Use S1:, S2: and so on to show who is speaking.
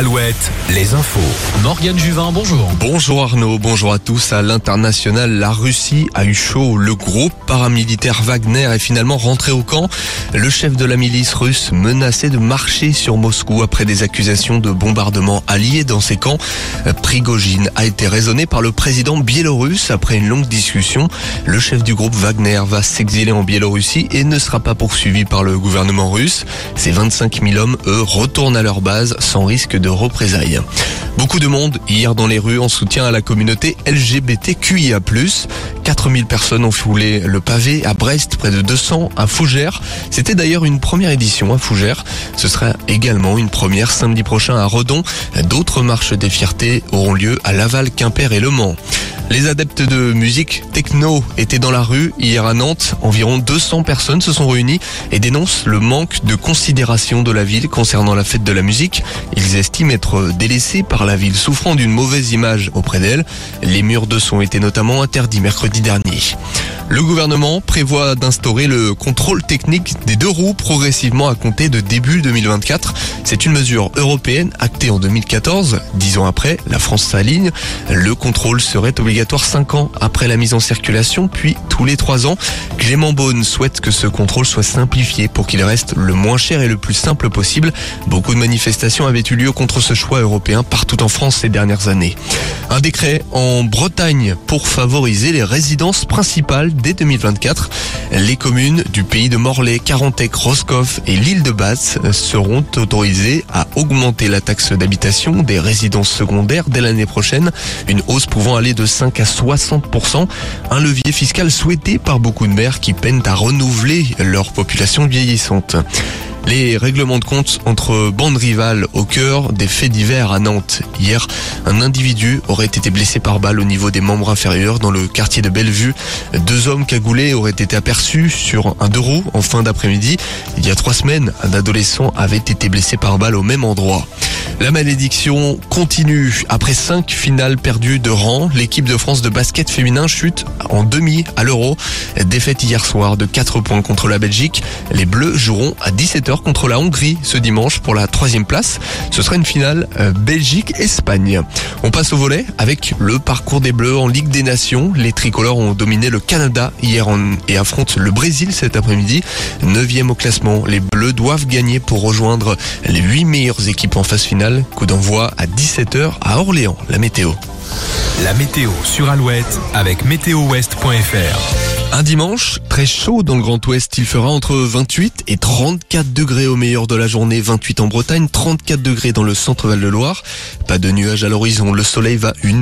S1: Alouette, les infos.
S2: Morgane Juvin, bonjour.
S3: Bonjour Arnaud, bonjour à tous. À l'international, la Russie a eu chaud. Le groupe paramilitaire Wagner est finalement rentré au camp. Le chef de la milice russe menaçait de marcher sur Moscou après des accusations de bombardement alliés dans ses camps. Prigogine a été raisonné par le président biélorusse après une longue discussion. Le chef du groupe Wagner va s'exiler en Biélorussie et ne sera pas poursuivi par le gouvernement russe. Ces 25 000 hommes, eux, retournent à leur base sans risque de représailles. Beaucoup de monde hier dans les rues en soutien à la communauté LGBTQIA+. 4000 personnes ont foulé le pavé à Brest, près de 200 à Fougères. C'était d'ailleurs une première édition à Fougères. Ce sera également une première samedi prochain à Redon. D'autres marches des fiertés auront lieu à Laval, Quimper et Le Mans. Les adeptes de musique techno étaient dans la rue hier à Nantes. Environ 200 personnes se sont réunies et dénoncent le manque de considération de la ville concernant la fête de la musique. Ils estiment être délaissés par la ville, souffrant d'une mauvaise image auprès d'elle. Les murs de son étaient notamment interdits mercredi dernier. Le gouvernement prévoit d'instaurer le contrôle technique des deux roues progressivement à compter de début 2024. C'est une mesure européenne actée en 2014. Dix ans après, la France s'aligne. Le contrôle serait obligatoire cinq ans après la mise en circulation, puis tous les trois ans. Clément Beaune souhaite que ce contrôle soit simplifié pour qu'il reste le moins cher et le plus simple possible. Beaucoup de manifestations avaient eu lieu contre ce choix européen partout en France ces dernières années. Un décret en Bretagne pour favoriser les résidences principales dès 2024. Les communes du pays de Morlaix, Carantec, Roscoff et l'île de Basse seront autorisées à augmenter la taxe d'habitation des résidences secondaires dès l'année prochaine, une hausse pouvant aller de 5 à 60%, un levier fiscal souhaité par beaucoup de maires qui peinent à renouveler leur population vieillissante. Les règlements de compte entre bandes rivales au cœur des faits divers à Nantes. Hier, un individu aurait été blessé par balle au niveau des membres inférieurs dans le quartier de Bellevue. Deux hommes cagoulés auraient été aperçus sur un deux roues en fin d'après-midi. Il y a trois semaines, un adolescent avait été blessé par balle au même endroit. La malédiction continue. Après cinq finales perdues de rang, l'équipe de France de basket féminin chute en demi à l'Euro. Défaite hier soir de 4 points contre la Belgique. Les Bleus joueront à 17h contre la Hongrie ce dimanche pour la troisième place. Ce sera une finale euh, Belgique-Espagne. On passe au volet avec le parcours des Bleus en Ligue des Nations. Les tricolores ont dominé le Canada hier et affrontent le Brésil cet après-midi. Neuvième au classement, les Bleus doivent gagner pour rejoindre les huit meilleures équipes en phase finale. Coup d'envoi à 17h à Orléans. La météo.
S1: La météo sur Alouette avec météowest.fr.
S3: Un dimanche, très chaud dans le Grand Ouest, il fera entre 28 et 34 degrés au meilleur de la journée, 28 en Bretagne, 34 degrés dans le centre Val de Loire. Pas de nuages à l'horizon, le soleil va une